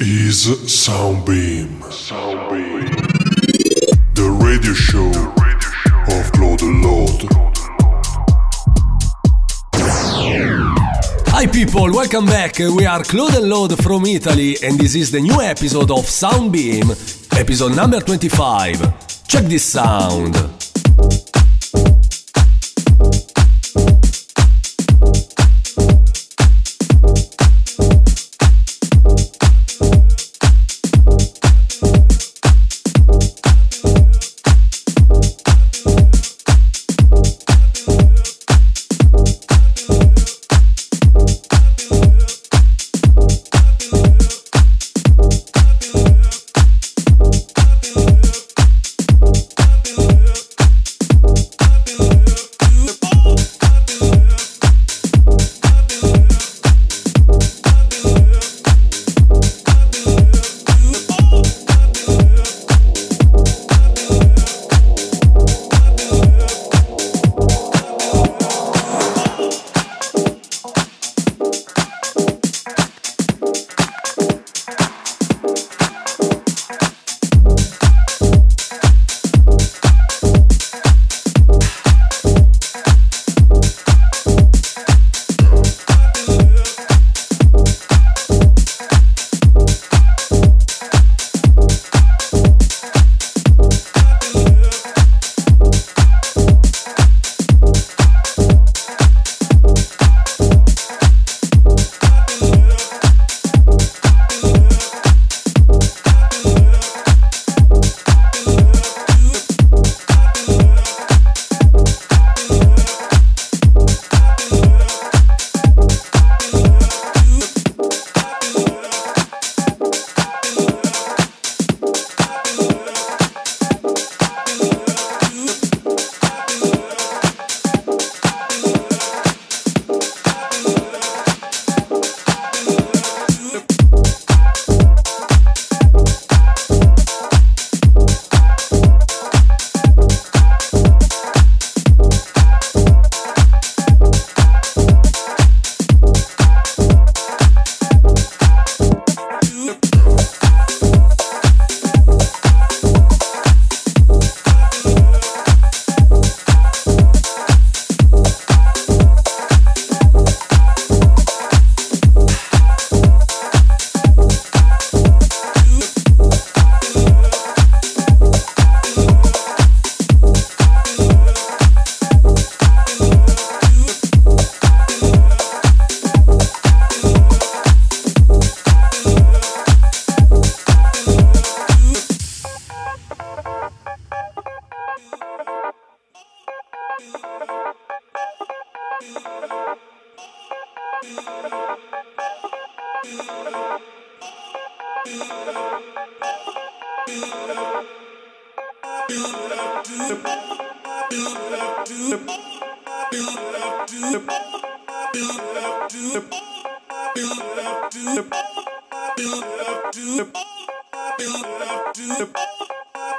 is Soundbeam. Soundbeam. The radio show of Claude Lord. Hi people, welcome back. We are Claude and Lode from Italy and this is the new episode of Soundbeam, episode number 25. Check this sound.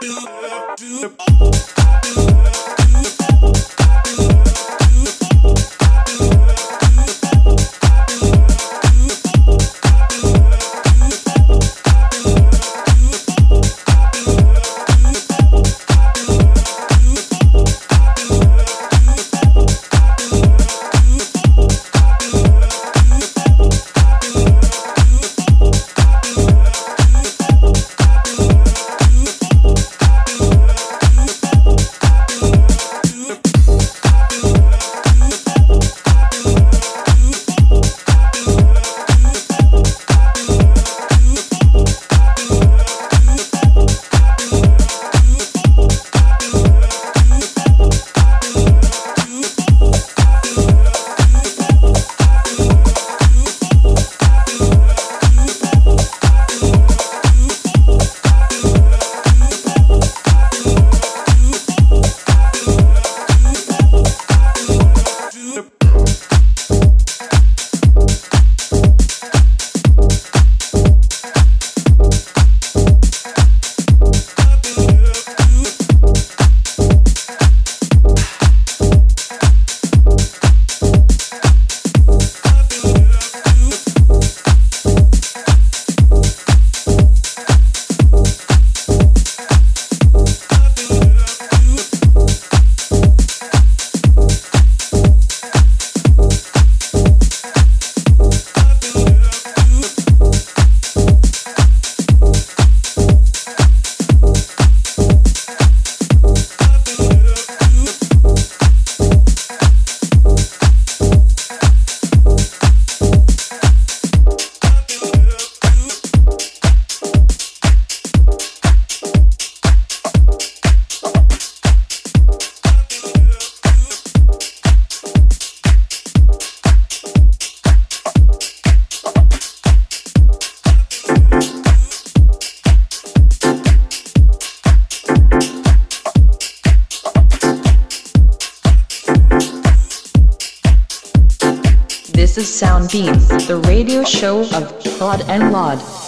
do do do do Is Soundbeam, the radio show of Claude and Laud.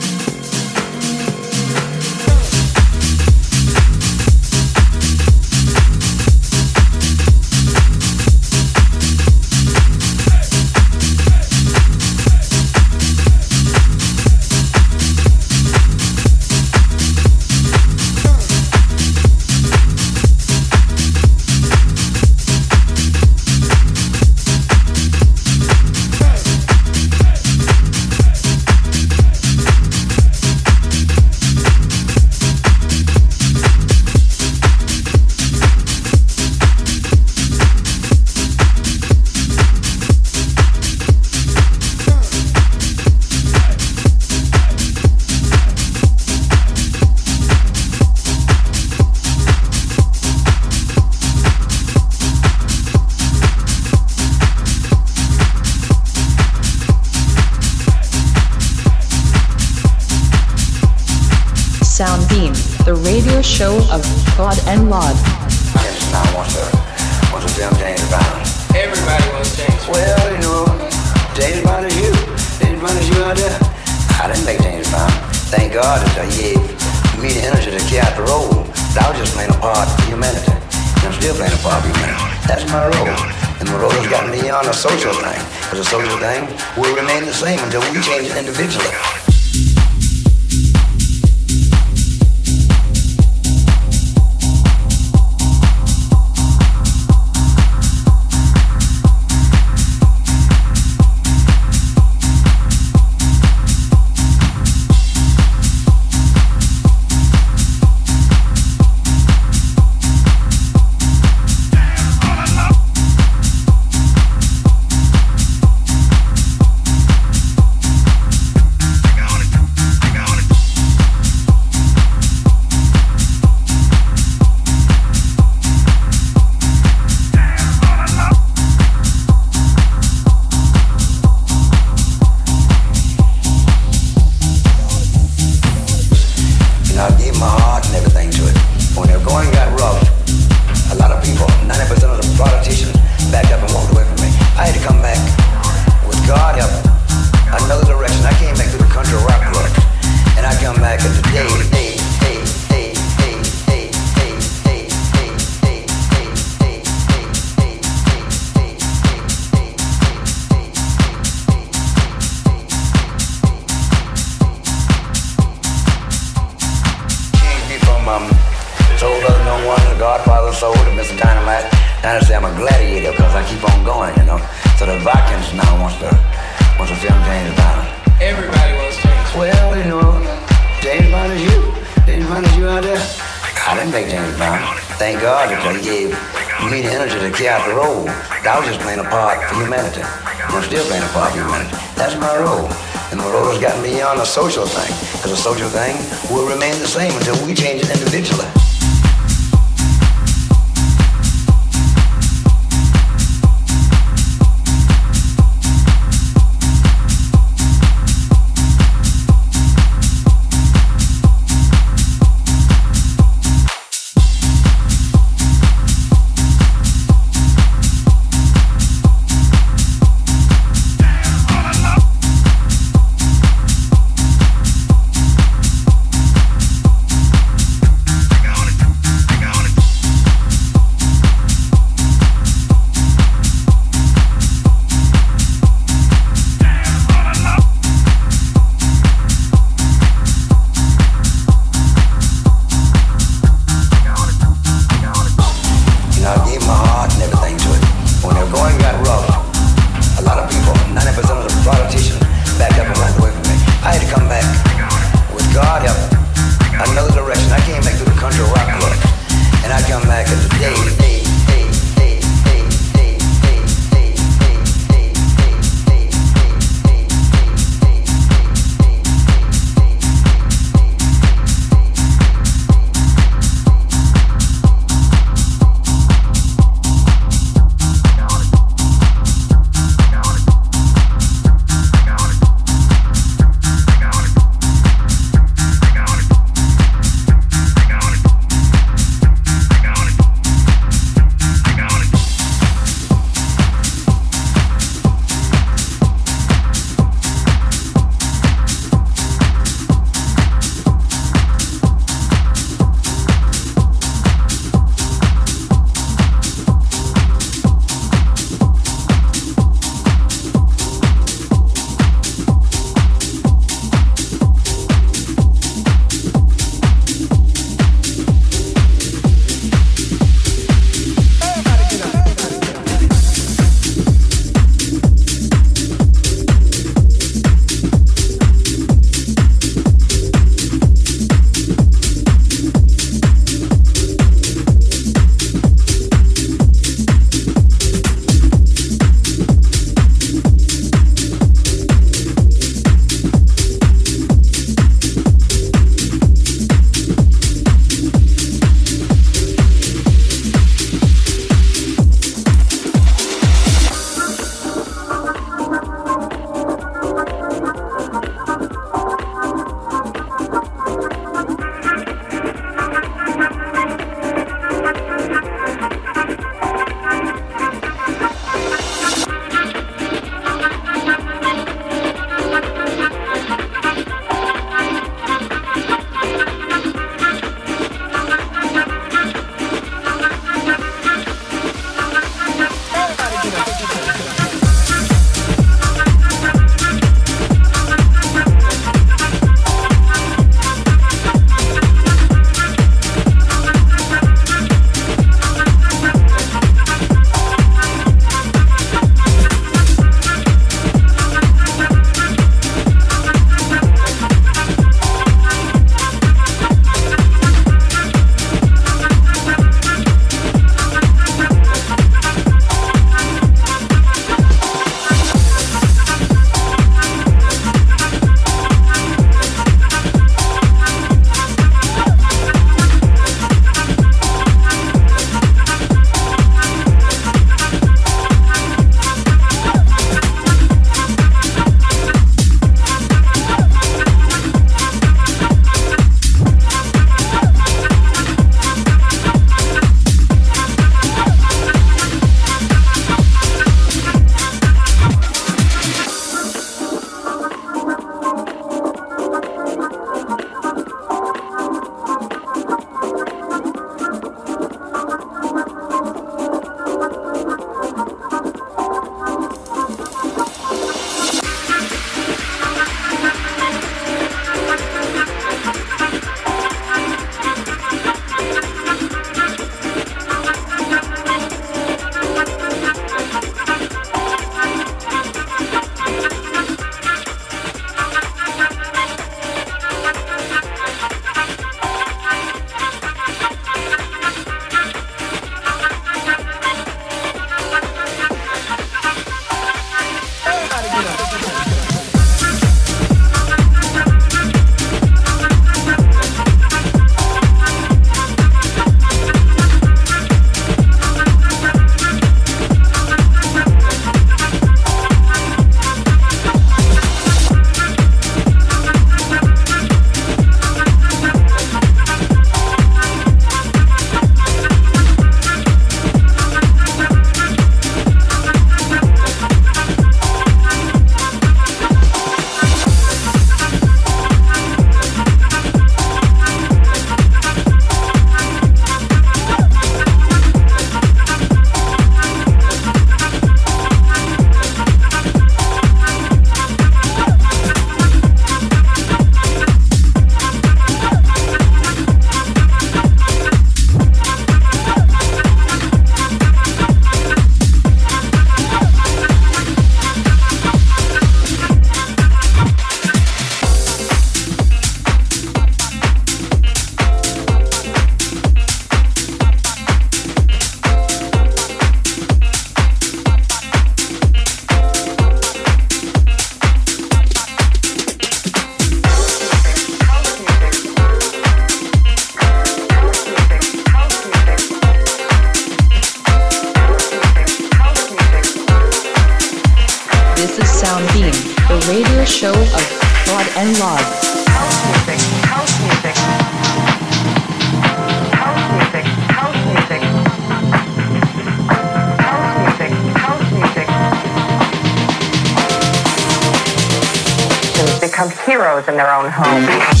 Heroes in their own home.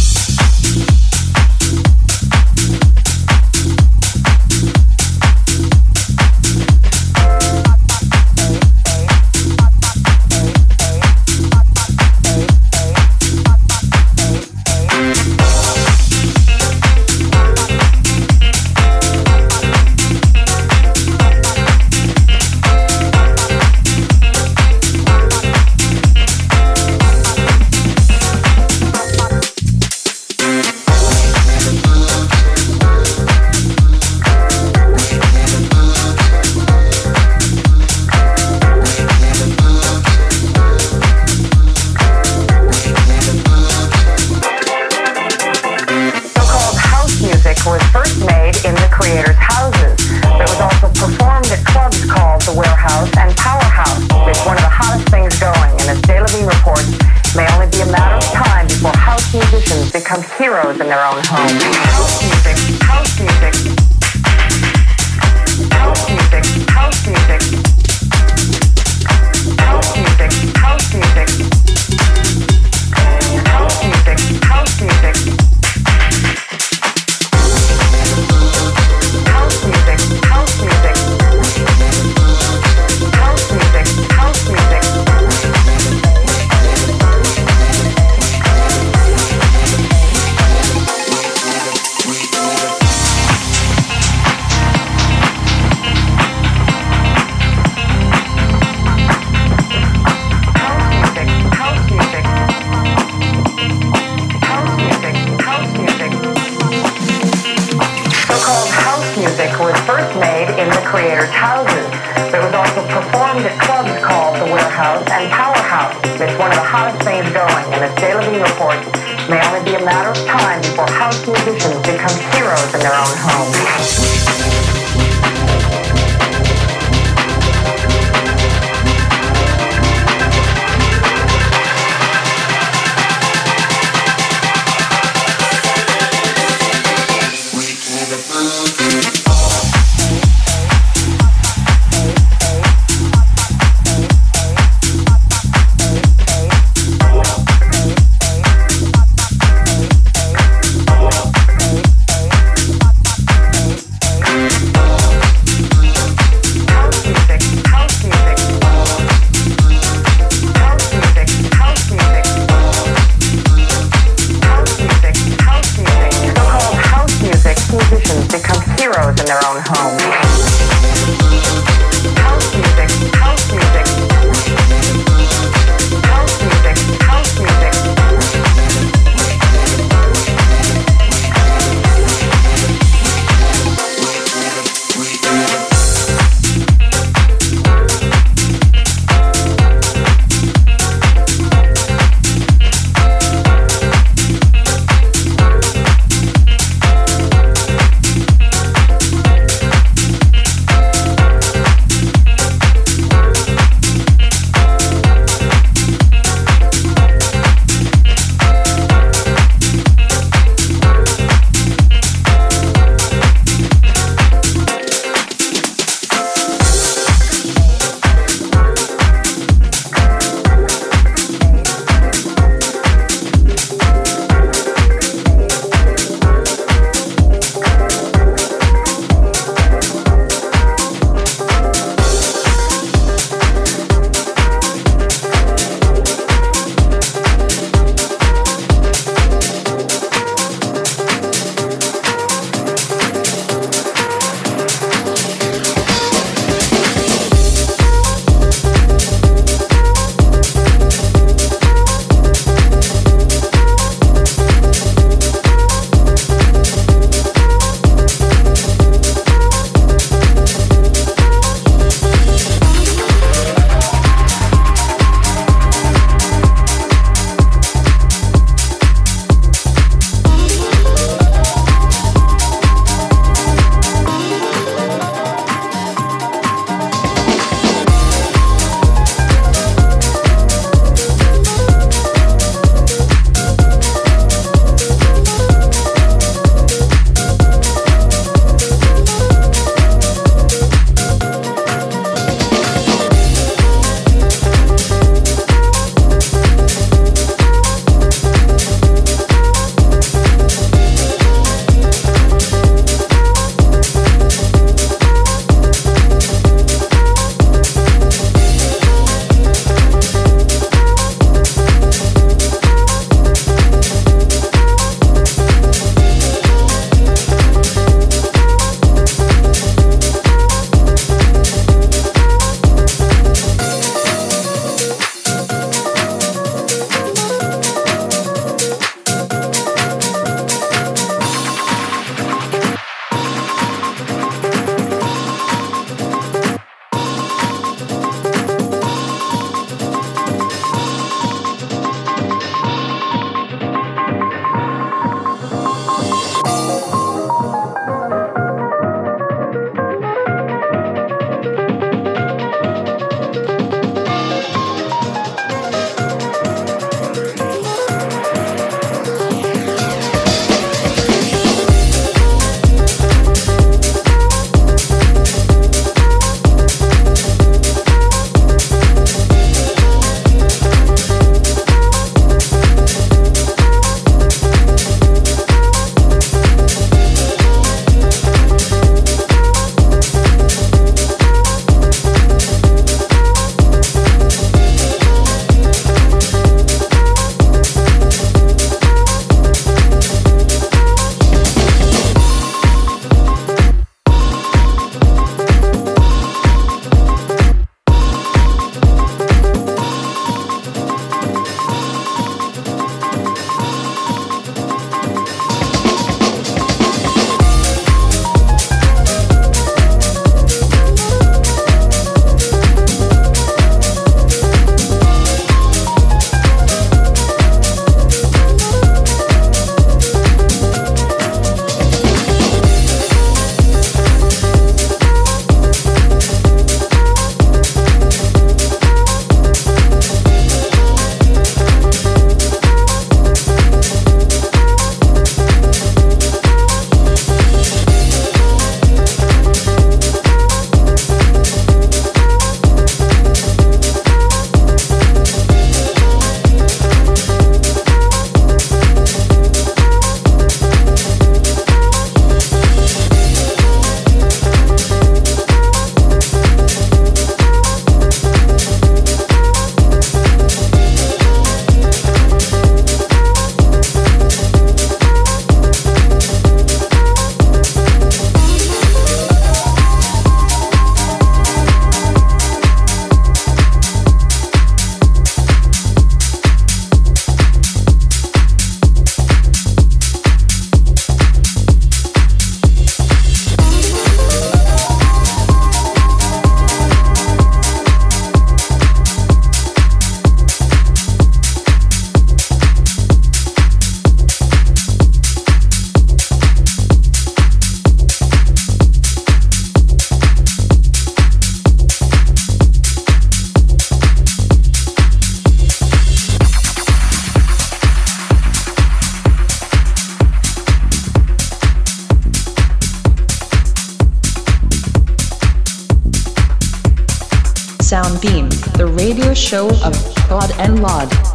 The radio show of God and Laud.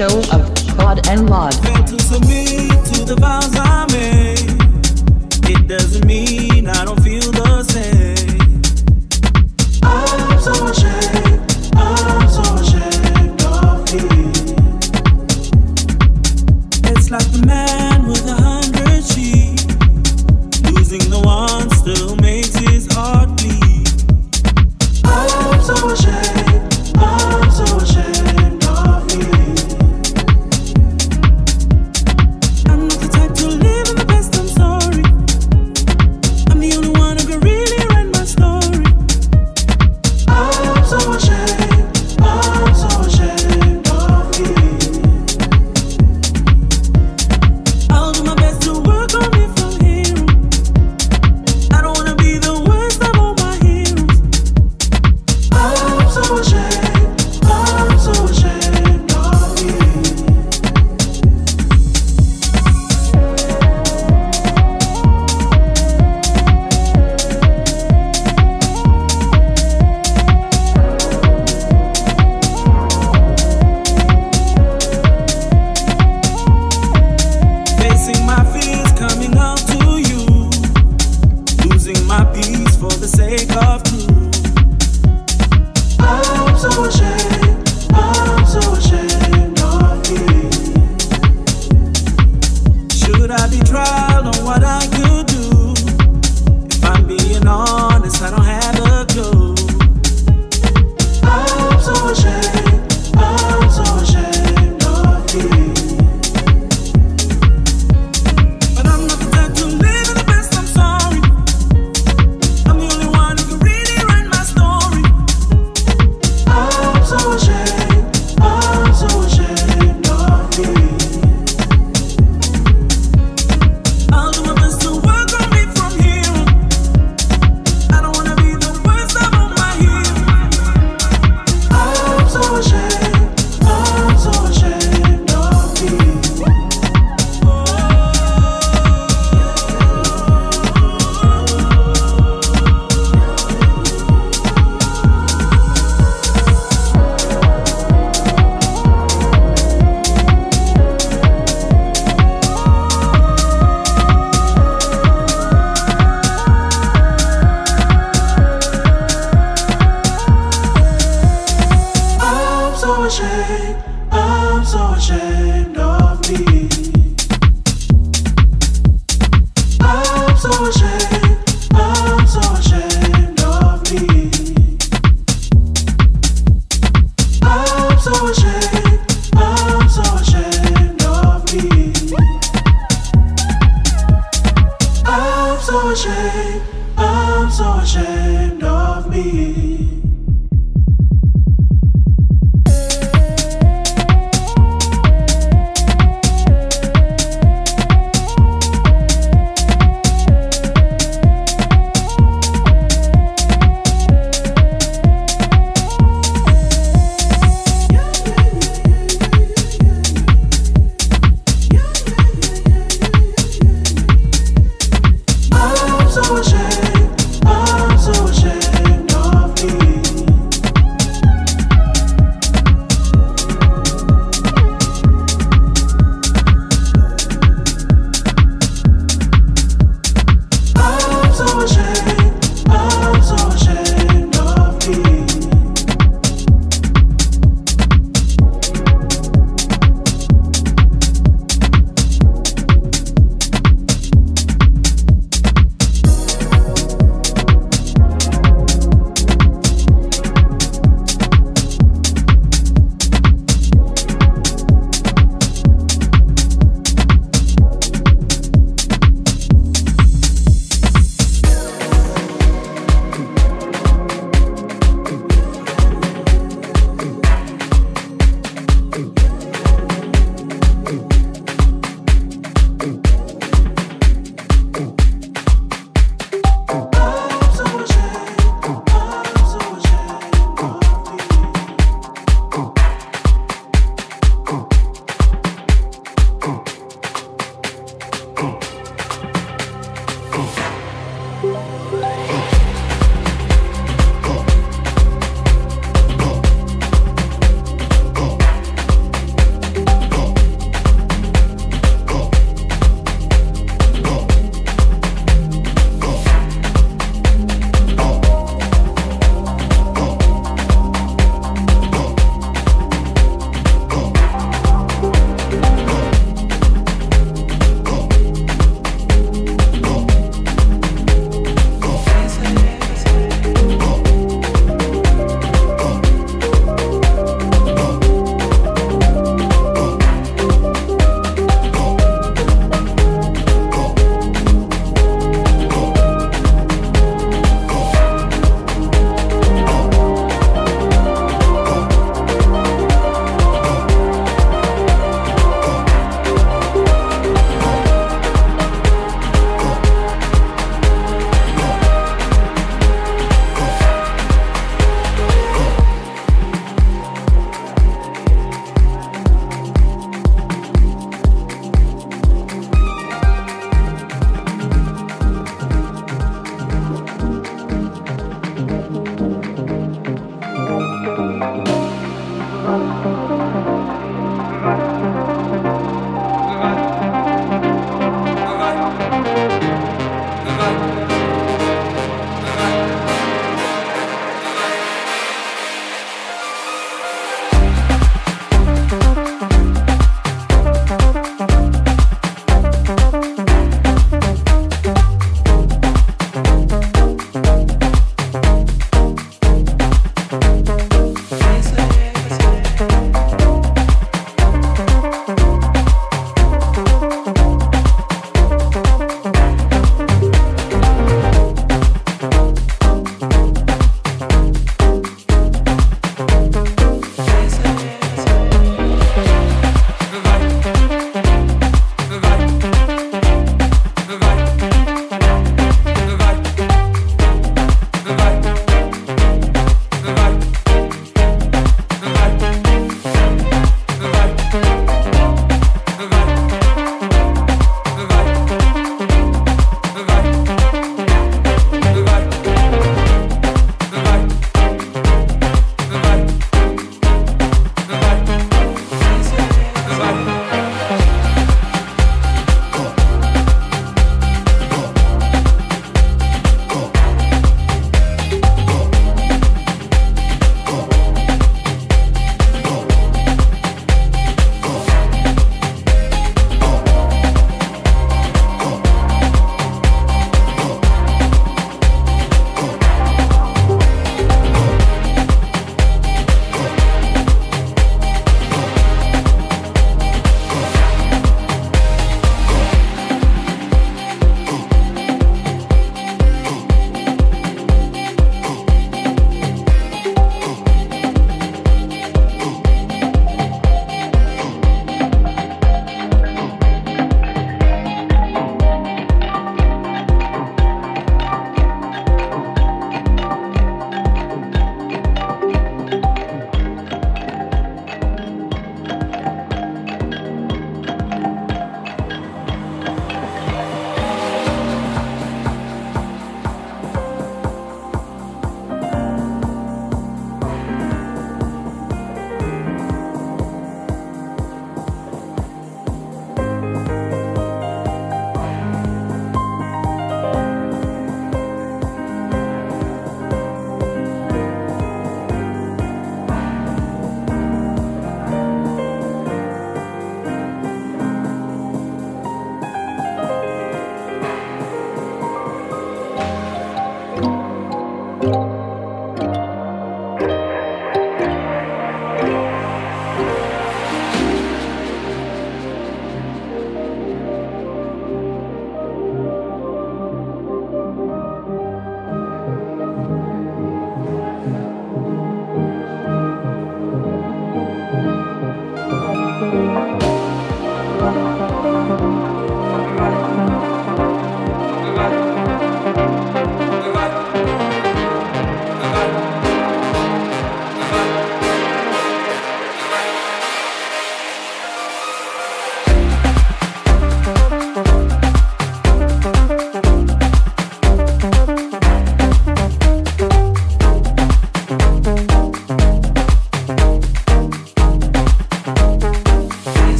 Radio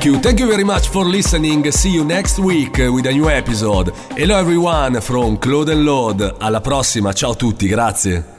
Thank you, thank you very much for listening. See you next week with a new episode. Hello everyone from Claude and Lord. Alla prossima, ciao a tutti, grazie.